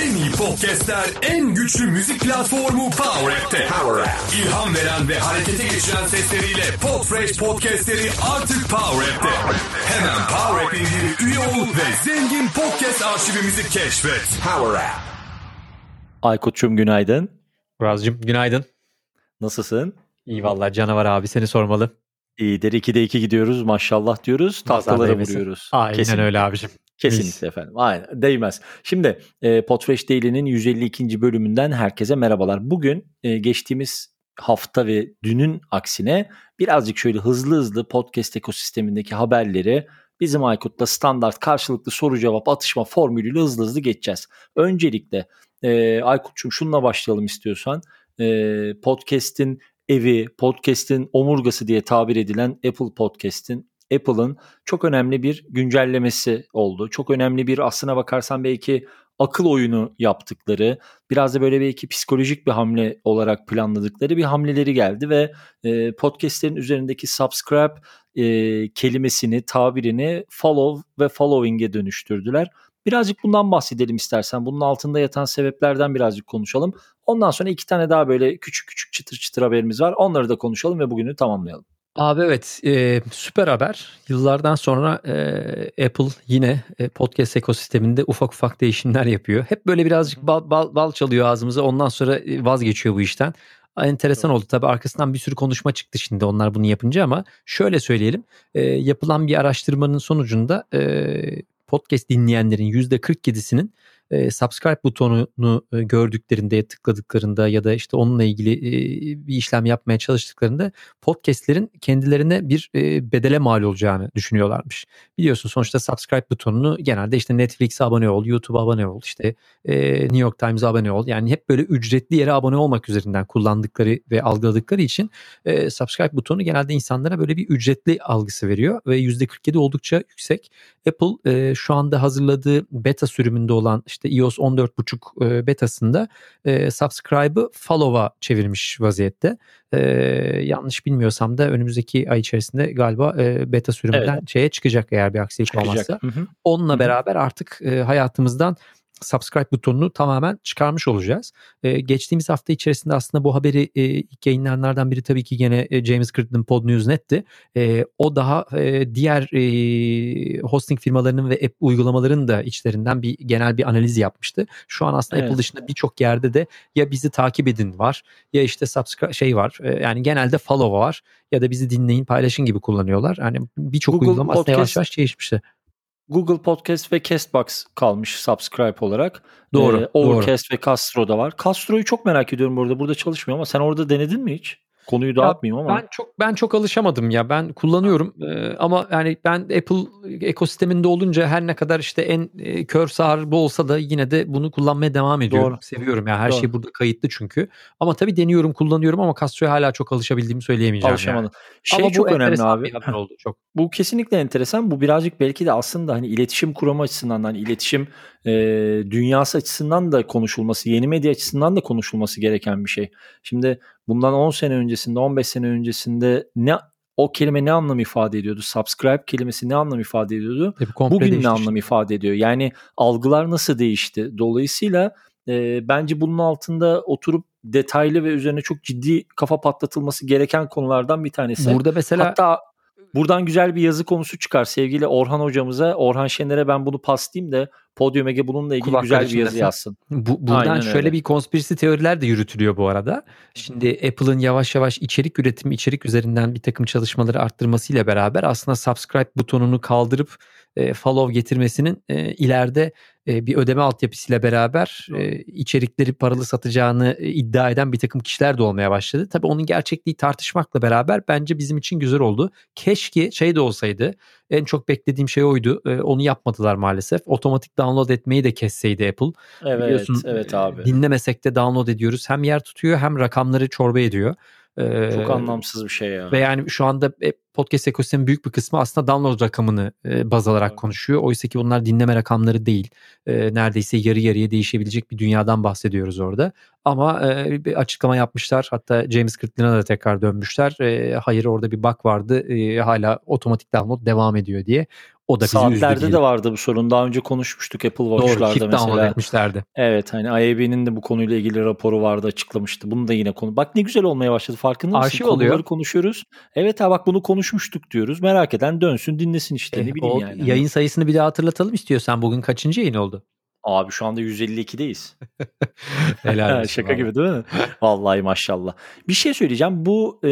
En iyi podcastler, en güçlü müzik platformu Power App'te. Power App. İlham veren ve harekete geçiren sesleriyle Podfresh podcastleri artık Power App'te. Hemen Power App indirip üye ol ve zengin podcast arşivimizi keşfet. Power App. Aykut'cum günaydın. Buraz'cığım günaydın. Nasılsın? İyi vallahi canavar abi seni sormalı. İyidir 2'de 2 gidiyoruz maşallah diyoruz. Tahtalara değmesin. vuruyoruz. Aynen Kesinlikle. öyle abicim. Kesinlikle Mis. efendim. Aynen. Değmez. Şimdi e, Podfresh Daily'nin 152. bölümünden herkese merhabalar. Bugün e, geçtiğimiz hafta ve dünün aksine birazcık şöyle hızlı hızlı podcast ekosistemindeki haberleri bizim Aykut'la standart karşılıklı soru cevap atışma formülüyle hızlı hızlı geçeceğiz. Öncelikle e, Aykut'cum şununla başlayalım istiyorsan. E, podcast'in evi, podcast'in omurgası diye tabir edilen Apple Podcast'in Apple'ın çok önemli bir güncellemesi oldu. Çok önemli bir aslına bakarsan belki akıl oyunu yaptıkları, biraz da böyle belki psikolojik bir hamle olarak planladıkları bir hamleleri geldi ve e, podcastlerin üzerindeki subscribe e, kelimesini, tabirini follow ve following'e dönüştürdüler. Birazcık bundan bahsedelim istersen. Bunun altında yatan sebeplerden birazcık konuşalım. Ondan sonra iki tane daha böyle küçük küçük çıtır çıtır haberimiz var. Onları da konuşalım ve bugünü tamamlayalım. Abi evet e, süper haber. Yıllardan sonra e, Apple yine e, podcast ekosisteminde ufak ufak değişimler yapıyor. Hep böyle birazcık bal, bal, bal çalıyor ağzımıza ondan sonra e, vazgeçiyor bu işten. Enteresan oldu tabii arkasından bir sürü konuşma çıktı şimdi onlar bunu yapınca ama şöyle söyleyelim e, yapılan bir araştırmanın sonucunda e, podcast dinleyenlerin %47'sinin e, subscribe butonunu e, gördüklerinde tıkladıklarında ya da işte onunla ilgili e, bir işlem yapmaya çalıştıklarında podcastlerin kendilerine bir e, bedele mal olacağını düşünüyorlarmış. Biliyorsun sonuçta subscribe butonunu genelde işte Netflix'e abone ol, YouTube'a abone ol, işte e, New York Times'a abone ol. Yani hep böyle ücretli yere abone olmak üzerinden kullandıkları ve algıladıkları için e, subscribe butonu genelde insanlara böyle bir ücretli algısı veriyor ve %47 oldukça yüksek. Apple e, şu anda hazırladığı beta sürümünde olan işte iOS 14.5 e, betasında e, subscribe'ı follow'a çevirmiş vaziyette. E, yanlış bilmiyorsam da önümüzdeki ay içerisinde galiba e, beta sürümünden şeye çıkacak eğer bir aksilik olmazsa. Çıkacak. Hı hı. Onunla Hı hı. beraber artık e, hayatımızdan subscribe butonunu tamamen çıkarmış olacağız. E, geçtiğimiz hafta içerisinde aslında bu haberi e, ilk yayınlayanlardan biri tabii ki gene e, James Crittenden Pod News Net'ti. E, o daha e, diğer e, hosting firmalarının ve app uygulamaların da içlerinden bir genel bir analiz yapmıştı. Şu an aslında Evet. Apple dışında birçok yerde de ya bizi takip edin var ya işte subscribe şey var. E, yani genelde follow var ya da bizi dinleyin paylaşın gibi kullanıyorlar. Yani birçok uygulama aslında yavaş yavaş değişmişti. Google Podcast ve Castbox kalmış subscribe olarak. Doğru, Ee, Overcast ve Castro da var. Castro'yu çok merak ediyorum burada. Burada çalışmıyor ama sen orada denedin mi hiç? Konuyu dağıtmayayım ama. Ben çok ben çok alışamadım ya. Ben kullanıyorum Ee, ama yani ben Apple ekosisteminde olunca her ne kadar işte en e, kör sağır bu olsa da yine de bunu kullanmaya devam ediyorum. Doğru. Seviyorum ya. Her Doğru. şey burada kayıtlı çünkü. Ama tabii deniyorum, kullanıyorum ama Castro'ya hala çok alışabildiğimi söyleyemeyeceğim Alışamadın. yani. Şey ama çok önemli abi. oldu çok. Bu kesinlikle enteresan. Bu birazcık belki de aslında hani iletişim kuramı açısından hani iletişim e, dünyası açısından da konuşulması, yeni medya açısından da konuşulması gereken bir şey. Şimdi bundan 10 sene öncesinde, 15 sene öncesinde ne o kelime ne anlam ifade ediyordu? Subscribe kelimesi ne anlam ifade ediyordu? Komple Bugün ne anlam ifade ediyor? Yani algılar nasıl değişti? Dolayısıyla e, bence bunun altında oturup detaylı ve üzerine çok ciddi kafa patlatılması gereken konulardan bir tanesi. Burada mesela Hatta buradan güzel bir yazı konusu çıkar sevgili Orhan hocamıza. Orhan Şener'e ben bunu paslayayım da Podium Ege bununla ilgili Kulakları güzel bir yazı yazsın. Bu, buradan Aynen şöyle öyle. bir konspirasi teoriler de yürütülüyor bu arada. Şimdi Apple'ın yavaş yavaş içerik üretimi, içerik üzerinden bir takım çalışmaları arttırmasıyla beraber aslında subscribe butonunu kaldırıp e, follow getirmesinin e, ileride e, bir ödeme altyapısıyla beraber e, içerikleri paralı satacağını e, iddia eden bir takım kişiler de olmaya başladı. Tabii onun gerçekliği tartışmakla beraber bence bizim için güzel oldu. Keşke şey de olsaydı en çok beklediğim şey oydu. E, onu yapmadılar maalesef. Otomatik download etmeyi de kesseydi Apple. Evet, Biliyorsun evet abi. dinlemesek de download ediyoruz. Hem yer tutuyor hem rakamları çorba ediyor. Çok anlamsız bir şey ya. Ve yani şu anda e, podcast ekosistemin büyük bir kısmı aslında download rakamını e, baz alarak Evet. konuşuyor. Oysa ki bunlar dinleme rakamları değil. E, neredeyse yarı yarıya değişebilecek bir dünyadan bahsediyoruz orada. Ama e, bir açıklama yapmışlar. Hatta James Kirkland'a da tekrar dönmüşler. E, hayır orada bir bug vardı. E, hala otomatik download devam ediyor diye. O da Saatlerde de vardı bu sorun. Daha önce konuşmuştuk Apple Doğru. Watch'larda download mesela. etmişlerdi. Evet hani IAB'nin de bu konuyla ilgili raporu vardı açıklamıştı. Bunu da yine konu. Bak ne güzel olmaya başladı farkında mısın? Arşiv Konuları oluyor. konuşuyoruz. Evet ha bak bunu konuşmuştuk diyoruz. Merak eden dönsün dinlesin işte ne E, bileyim o yani. Yayın sayısını bir daha hatırlatalım istiyorsan. Bugün kaçıncı yayın oldu? Abi şu anda 152'deyiz. Helal olsun Şaka vallahi. gibi değil mi? Vallahi maşallah. Bir şey söyleyeceğim. Bu e,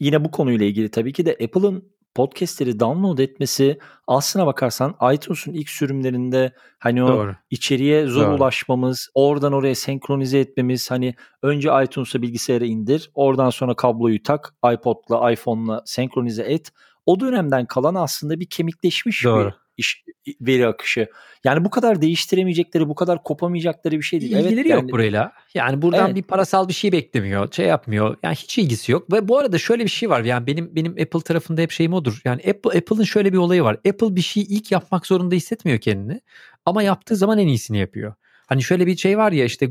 yine bu konuyla ilgili tabii ki de Apple'ın podcastleri download etmesi aslına bakarsan iTunes'un ilk sürümlerinde hani o Doğru. içeriye zor Doğru. ulaşmamız, oradan oraya senkronize etmemiz hani önce iTunes'a bilgisayara indir, oradan sonra kabloyu tak, iPod'la, iPhone'la senkronize et. O dönemden kalan aslında bir kemikleşmiş Doğru. bir iş veri akışı. Yani bu kadar değiştiremeyecekleri, bu kadar kopamayacakları bir şey değil. İlgileri evet, yok yani- burayla. Yani buradan Evet. bir parasal bir şey beklemiyor. Şey yapmıyor. Yani hiç ilgisi yok. Ve bu arada şöyle bir şey var. Yani benim benim Apple tarafında hep şeyim odur. Yani Apple Apple'ın şöyle bir olayı var. Apple bir şeyi ilk yapmak zorunda hissetmiyor kendini. Ama yaptığı zaman en iyisini yapıyor. Hani şöyle bir şey var ya işte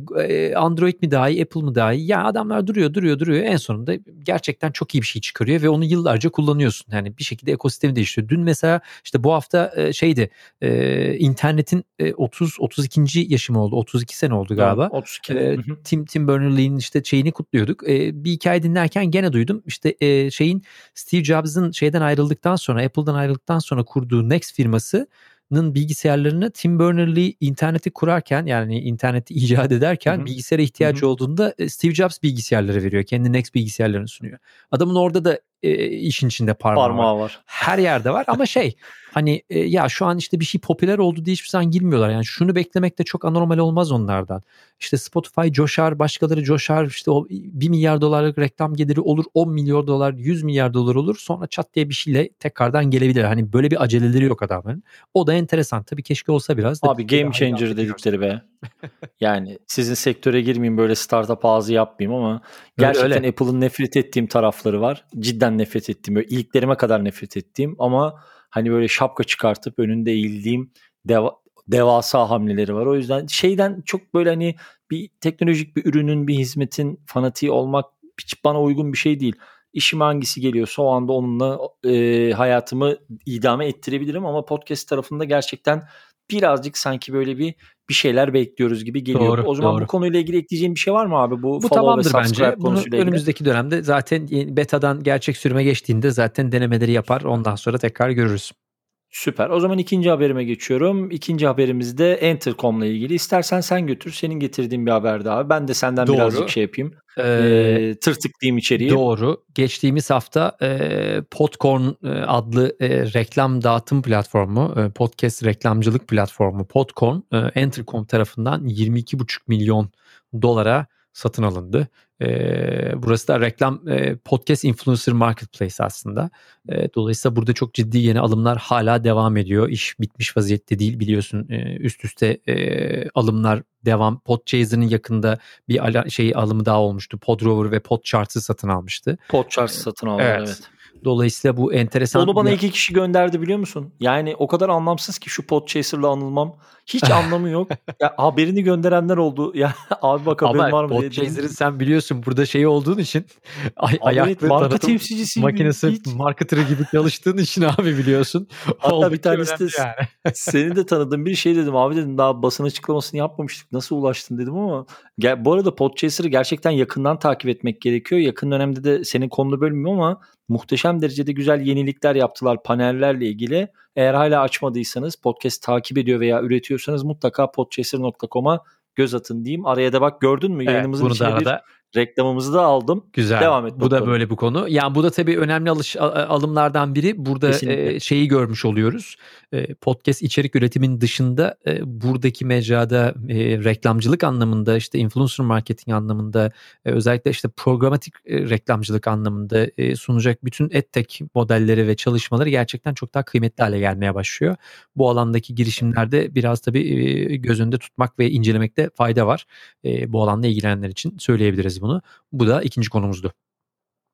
Android mi daha iyi Apple mı daha iyi? Ya adamlar duruyor duruyor duruyor en sonunda gerçekten çok iyi bir şey çıkarıyor ve onu yıllarca kullanıyorsun. Yani bir şekilde ekosistemi değiştiriyor. Dün mesela işte bu hafta şeydi internetin e, 30 32. yaşı mı oldu? 32 sene oldu galiba. 32. Hı hı. Tim Tim Berners-Lee'nin işte şeyini kutluyorduk. Bir hikaye dinlerken gene duydum. İşte e, şeyin Steve Jobs'ın şeyden ayrıldıktan sonra Apple'dan ayrıldıktan sonra kurduğu Next firmasının bilgisayarlarını Tim Berners-Lee interneti kurarken yani interneti icat ederken Hı hı. bilgisayara ihtiyacı Hı hı. olduğunda e, Steve Jobs bilgisayarları veriyor. Kendi Next bilgisayarlarını sunuyor. Adamın orada da e, işin içinde parmağı, var Parmağı var. her yerde var ama şey hani e, ya şu an işte bir şey popüler oldu diye hiçbir zaman girmiyorlar. Yani şunu beklemek de çok anormal olmaz onlardan. İşte Spotify coşar, başkaları coşar. işte o 1 milyar dolarlık reklam geliri olur, 10 milyar dolar, 100 milyar dolar olur. Sonra çat diye bir şeyle tekrardan gelebilir. Hani böyle bir aceleleri yok adamların. O da enteresan. Tabii keşke olsa biraz. Abi game changer dedikleri be. yani sizin sektöre girmeyeyim böyle startup ağzı yapmayayım ama Öyle, gerçekten öyle. Apple'ın nefret ettiğim tarafları var. Cidden nefret ettiğim. Böyle ilklerime kadar nefret ettiğim ama hani böyle şapka çıkartıp önünde eğildiğim deva- devasa hamleleri var. O yüzden şeyden çok böyle hani bir teknolojik bir ürünün bir hizmetin fanatiği olmak hiç bana uygun bir şey değil. İşime hangisi geliyorsa o anda onunla e, hayatımı idame ettirebilirim ama podcast tarafında gerçekten birazcık sanki böyle bir bir şeyler bekliyoruz gibi geliyor. Doğru, o zaman doğru. bu konuyla ilgili ekleyeceğin bir şey var mı abi? Bu, Bu tamamdır bence. Bunu konusuyla ilgili. önümüzdeki dönemde zaten betadan gerçek sürüme geçtiğinde zaten denemeleri yapar. Ondan sonra tekrar görürüz. Süper. O zaman ikinci haberime geçiyorum. İkinci haberimiz de Entercom'la ilgili. İstersen sen götür. Senin getirdiğin bir haber daha. Ben de senden Doğru. birazcık şey yapayım. Ee, Ee, tırtıklayayım içeriği. Doğru. Geçtiğimiz hafta e, Podcorn e, adlı e, reklam dağıtım platformu, e, podcast reklamcılık platformu Podcorn, e, Entercom tarafından 22,5 milyon dolara satın alındı. E, burası da reklam e, podcast influencer marketplace aslında. E, dolayısıyla burada çok ciddi yeni alımlar hala devam ediyor. İş bitmiş vaziyette değil biliyorsun. E, üst üste e, alımlar devam. Podchaser'ın yakında bir ala, şey alımı daha olmuştu. Podrover ve Podcharts'ı satın almıştı. Podcharts satın aldı. Evet. Evet. Dolayısıyla bu enteresan. Onu bana bir- iki kişi gönderdi biliyor musun? Yani o kadar anlamsız ki şu Podchaser'la anılmam. Hiç anlamı yok. ya, haberini gönderenler oldu. Ya abi bak haberin Ama var mı? Podchaser'ın sen biliyorsun burada şey olduğun için ay, ayaklı marka tanıtım temsilcisiyim. makinesi Hiç. marketerı gibi çalıştığın için abi biliyorsun. Hatta bir tanesi de yani. Seni de tanıdığım bir şey dedim abi dedim daha basın açıklamasını yapmamıştık nasıl ulaştın dedim ama bu arada Podchaser'ı gerçekten yakından takip etmek gerekiyor. Yakın dönemde de senin konunu bölmüyorum ama muhteşem derecede güzel yenilikler yaptılar panellerle ilgili. Eğer hala açmadıysanız podcast takip ediyor veya üretiyorsanız mutlaka podchaser.com'a göz atın diyeyim. Araya da bak gördün mü Evet, yayınımızın da içine bir reklamımızı da aldım. Güzel. Devam et Bu da böyle bir konu. Yani bu da tabii önemli alış, alımlardan biri. Burada Kesinlikle. e, şeyi görmüş oluyoruz. E, podcast içerik üretimin dışında e, buradaki mecrada e, reklamcılık anlamında işte influencer marketing anlamında e, özellikle işte programatik e, reklamcılık anlamında e, sunacak bütün edtech modelleri ve çalışmaları gerçekten çok daha kıymetli hale gelmeye başlıyor. Bu alandaki girişimlerde biraz tabii e, göz önünde tutmak ve incelemekte fayda var. E, bu alanda ilgilenenler için söyleyebiliriz bunu. Bu da ikinci konumuzdu.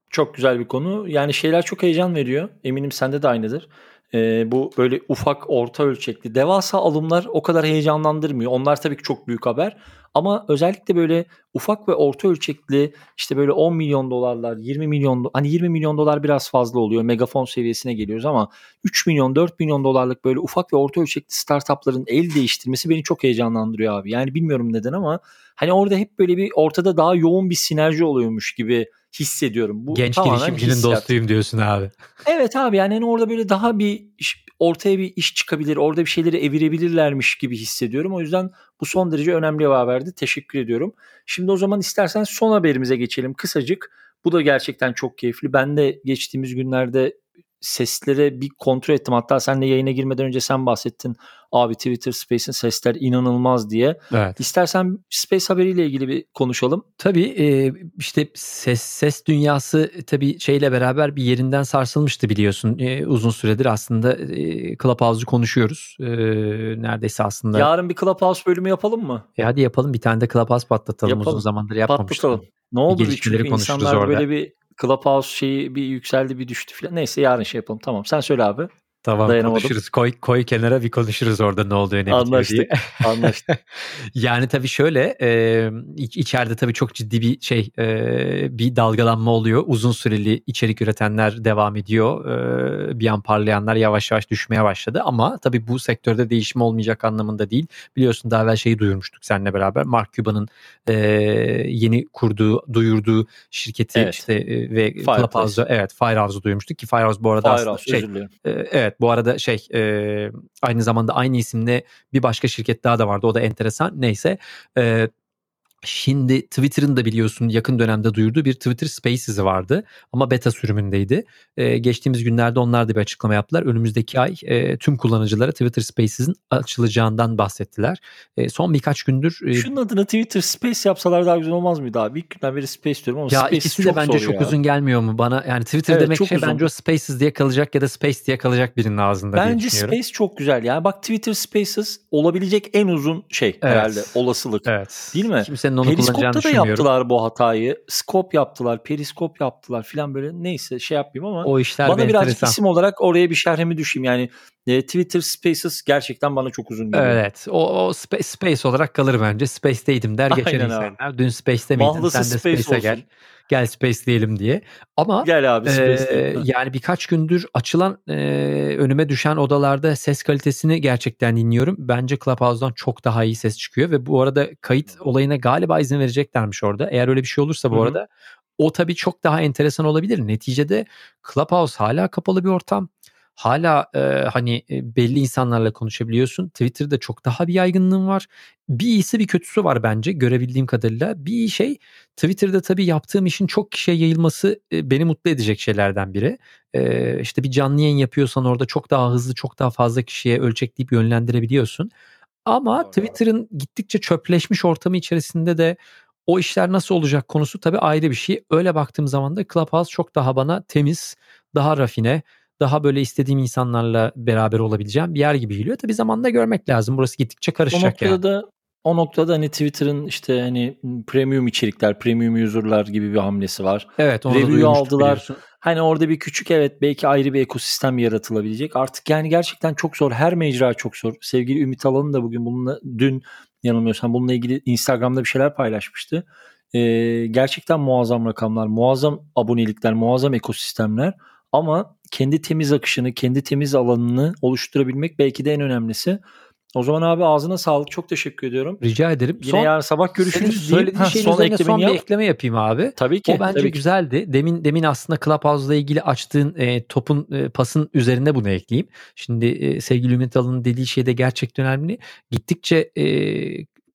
Çok güzel bir konu. Yani şeyler çok heyecan veriyor. Eminim sende de aynıdır. E, bu böyle ufak orta ölçekli devasa alımlar o kadar heyecanlandırmıyor. Onlar tabii ki çok büyük haber ama özellikle böyle ufak ve orta ölçekli işte böyle 10 milyon dolarlar 20 milyon hani 20 milyon dolar biraz fazla oluyor megafon seviyesine geliyoruz ama 3 milyon 4 milyon dolarlık böyle ufak ve orta ölçekli startupların el değiştirmesi beni çok heyecanlandırıyor abi. Yani bilmiyorum neden ama hani orada hep böyle bir ortada daha yoğun bir sinerji oluyormuş gibi hissediyorum. Bu Genç girişimcinin dostuyum diyorsun abi. Evet abi yani hani orada böyle daha bir iş, ortaya bir iş çıkabilir. Orada bir şeyleri evirebilirlermiş gibi hissediyorum. O yüzden bu son derece önemli bir haberdi. Teşekkür ediyorum. Şimdi o zaman istersen son haberimize geçelim kısacık. Bu da gerçekten çok keyifli. Ben de geçtiğimiz günlerde seslere bir kontrol ettim. Hatta sen de yayına girmeden önce sen bahsettin. Abi Twitter Space'in sesler inanılmaz diye. Evet. İstersen Space haberiyle ilgili bir konuşalım. Tabii e, işte ses ses dünyası tabii şeyle beraber bir yerinden sarsılmıştı biliyorsun. E, uzun süredir aslında e, Clubhouse'u konuşuyoruz. E, neredeyse aslında. Yarın bir Clubhouse bölümü yapalım mı? E hadi yapalım bir tane de Clubhouse patlatalım yapalım. uzun zamandır yapmamıştık. Patlatalım. Ne oldu? Bir çünkü insanlar orada. böyle bir Clubhouse şeyi bir yükseldi bir düştü falan. Neyse yarın şey yapalım. Tamam sen söyle abi. Tamam konuşuruz. Koy, koy kenara bir konuşuruz orada ne olduğunu ne Anlaştık. diye. Anlaştık. yani tabii şöyle e, içeride tabii çok ciddi bir şey e, bir dalgalanma oluyor. Uzun süreli içerik üretenler devam ediyor. E, bir an parlayanlar yavaş yavaş düşmeye başladı. Ama tabii bu sektörde değişim olmayacak anlamında değil. Biliyorsun daha evvel şeyi duyurmuştuk seninle beraber. Mark Cuban'ın e, yeni kurduğu, duyurduğu şirketi evet. işte e, ve Clubhouse'da evet Firehouse'u duyurmuştuk ki Firehouse bu arada Firehouse, aslında şey, e, evet bu arada şey e, aynı zamanda aynı isimde bir başka şirket daha da vardı. O da enteresan. Neyse. E, Şimdi Twitter'ın da biliyorsun yakın dönemde duyurduğu bir Twitter Spaces'i vardı ama beta sürümündeydi. Ee, geçtiğimiz günlerde onlar da bir açıklama yaptılar. Önümüzdeki ay e, tüm kullanıcılara Twitter Spaces'in açılacağından bahsettiler. E, son birkaç gündür... E, Şunun adına Twitter Space yapsalar daha güzel olmaz mıydı abi? İlk günden beri Space diyorum ama ya Space ikisi de bence çok ya. uzun gelmiyor mu bana? Yani Twitter evet, demek şey uzun. bence o Spaces diye kalacak ya da Space diye kalacak birinin ağzında Bence Space çok güzel. Yani bak Twitter Spaces olabilecek en uzun şey evet. herhalde olasılık. Evet. Değil mi? Kimse kimsenin onu kullanacağını da yaptılar bu hatayı. Scope yaptılar, periskop yaptılar filan böyle neyse şey yapayım ama o işler bana enteresan. isim olarak oraya bir şerhimi düşeyim. Yani e, Twitter Spaces gerçekten bana çok uzun geliyor. Evet. O, o spa- Space olarak kalır bence. Space'deydim der geçen insanlar. Dün Space'te miydin? Mahlısı Sen de Space Space'e gel gel space diyelim diye. Ama gel abi space e, yani birkaç gündür açılan e, önüme düşen odalarda ses kalitesini gerçekten dinliyorum. Bence Clubhouse'dan çok daha iyi ses çıkıyor ve bu arada kayıt olayına galiba izin vereceklermiş orada. Eğer öyle bir şey olursa bu Hı-hı. arada o tabii çok daha enteresan olabilir. Neticede Clubhouse hala kapalı bir ortam hala e, hani belli insanlarla konuşabiliyorsun. Twitter'da çok daha bir yaygınlığın var. Bir iyisi bir kötüsü var bence görebildiğim kadarıyla. Bir şey Twitter'da tabii yaptığım işin çok kişiye yayılması e, beni mutlu edecek şeylerden biri. E, işte bir canlı yayın yapıyorsan orada çok daha hızlı çok daha fazla kişiye ölçekleyip yönlendirebiliyorsun. Ama. Twitter'ın gittikçe çöpleşmiş ortamı içerisinde de o işler nasıl olacak konusu tabii ayrı bir şey. Öyle baktığım zaman da Clubhouse çok daha bana temiz, daha rafine, daha böyle istediğim insanlarla beraber olabileceğim bir yer gibi geliyor. Tabii zamanla görmek lazım. Burası gittikçe karışacak o noktada yani. Da, o noktada hani Twitter'ın işte hani premium içerikler, premium user'lar gibi bir hamlesi var. Evet onu Review aldılar. Biliyorsun. Hani orada bir küçük evet belki ayrı bir ekosistem yaratılabilecek. Artık yani gerçekten çok zor. Her mecra çok zor. Sevgili Ümit Alan'ın da bugün bununla dün yanılmıyorsam bununla ilgili Instagram'da bir şeyler paylaşmıştı. Ee, gerçekten muazzam rakamlar, muazzam abonelikler, muazzam ekosistemler. Ama kendi temiz akışını, kendi temiz alanını oluşturabilmek belki de en önemlisi. O zaman abi ağzına sağlık. Çok teşekkür ediyorum. Rica ederim. Yine son, yarın sabah görüşürüz. Söylediğin şeyin son üzerine son yap. bir ekleme yapayım abi. Tabii ki. O bence tabii güzeldi. Ki. Demin demin aslında Clubhouse'la ilgili açtığın e, topun e, pasın üzerine bunu ekleyeyim. Şimdi e, sevgili Ümit Alın'ın dediği şey de gerçekten önemli. Gittikçe e,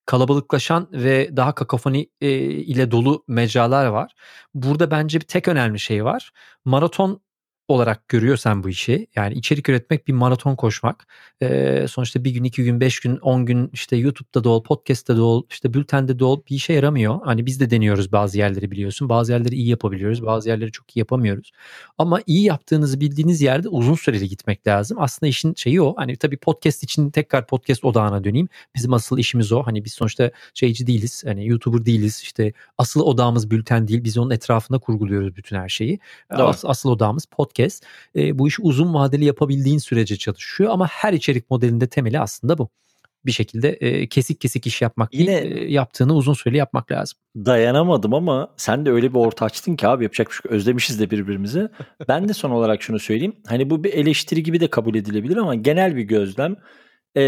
kalabalıklaşan ve daha kakofoni e, ile dolu mecralar var. Burada bence bir tek önemli şey var. Maraton olarak görüyorsan bu işi yani içerik üretmek bir maraton koşmak. Ee, sonuçta bir gün iki gün beş gün on gün işte YouTube'da da ol podcast'ta da ol işte bültende de ol bir işe yaramıyor. Hani biz de deniyoruz bazı yerleri biliyorsun. Bazı yerleri iyi yapabiliyoruz bazı yerleri çok iyi yapamıyoruz. Ama iyi yaptığınızı bildiğiniz yerde uzun süreli gitmek lazım. Aslında işin şeyi o hani tabii podcast için tekrar podcast odağına döneyim. Bizim asıl işimiz o. Hani biz sonuçta şeyci değiliz hani YouTuber değiliz. İşte asıl odağımız bülten değil. Biz onun etrafında kurguluyoruz bütün her şeyi. As, asıl odağımız podcast herkes e, bu işi uzun vadeli yapabildiğin sürece çalışıyor ama her içerik modelinde temeli aslında bu. Bir şekilde e, kesik kesik iş yapmak Yine- değil, e, yaptığını uzun süreli yapmak lazım. dayanamadım ama sen de öyle bir orta açtın ki abi yapacak bir şey. Özlemişiz de birbirimizi. Ben de son olarak şunu söyleyeyim. Hani bu bir eleştiri gibi de kabul edilebilir ama genel bir gözlem. Ee,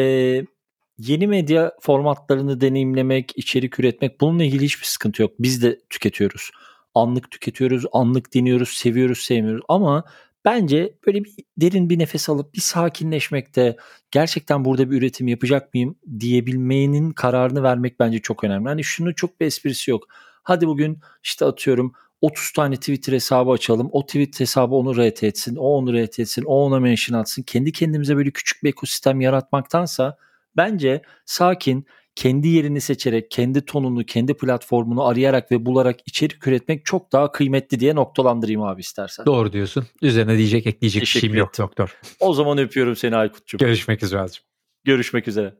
yeni medya formatlarını deneyimlemek, içerik üretmek bununla ilgili hiçbir sıkıntı yok. Biz de tüketiyoruz. Anlık tüketiyoruz, anlık dinliyoruz, seviyoruz, sevmiyoruz ama bence böyle bir derin bir nefes alıp bir sakinleşmekte gerçekten burada bir üretim yapacak mıyım diyebilmenin kararını vermek bence çok önemli. Hani şunu çok bir esprisi yok. Hadi bugün işte atıyorum 30 tane Twitter hesabı açalım. O tweet hesabı onu RT etsin, o onu RT etsin, o ona mention atsın. Kendi kendimize böyle küçük bir ekosistem yaratmaktansa bence sakin, kendi yerini seçerek, kendi tonunu, kendi platformunu arayarak ve bularak içerik üretmek çok daha kıymetli diye noktalandırayım abi istersen. Doğru diyorsun. Üzerine diyecek ekleyecek bir şeyim yok doktor. O zaman öpüyorum seni Aykut'cum. Görüşmek üzere. Görüşmek üzere.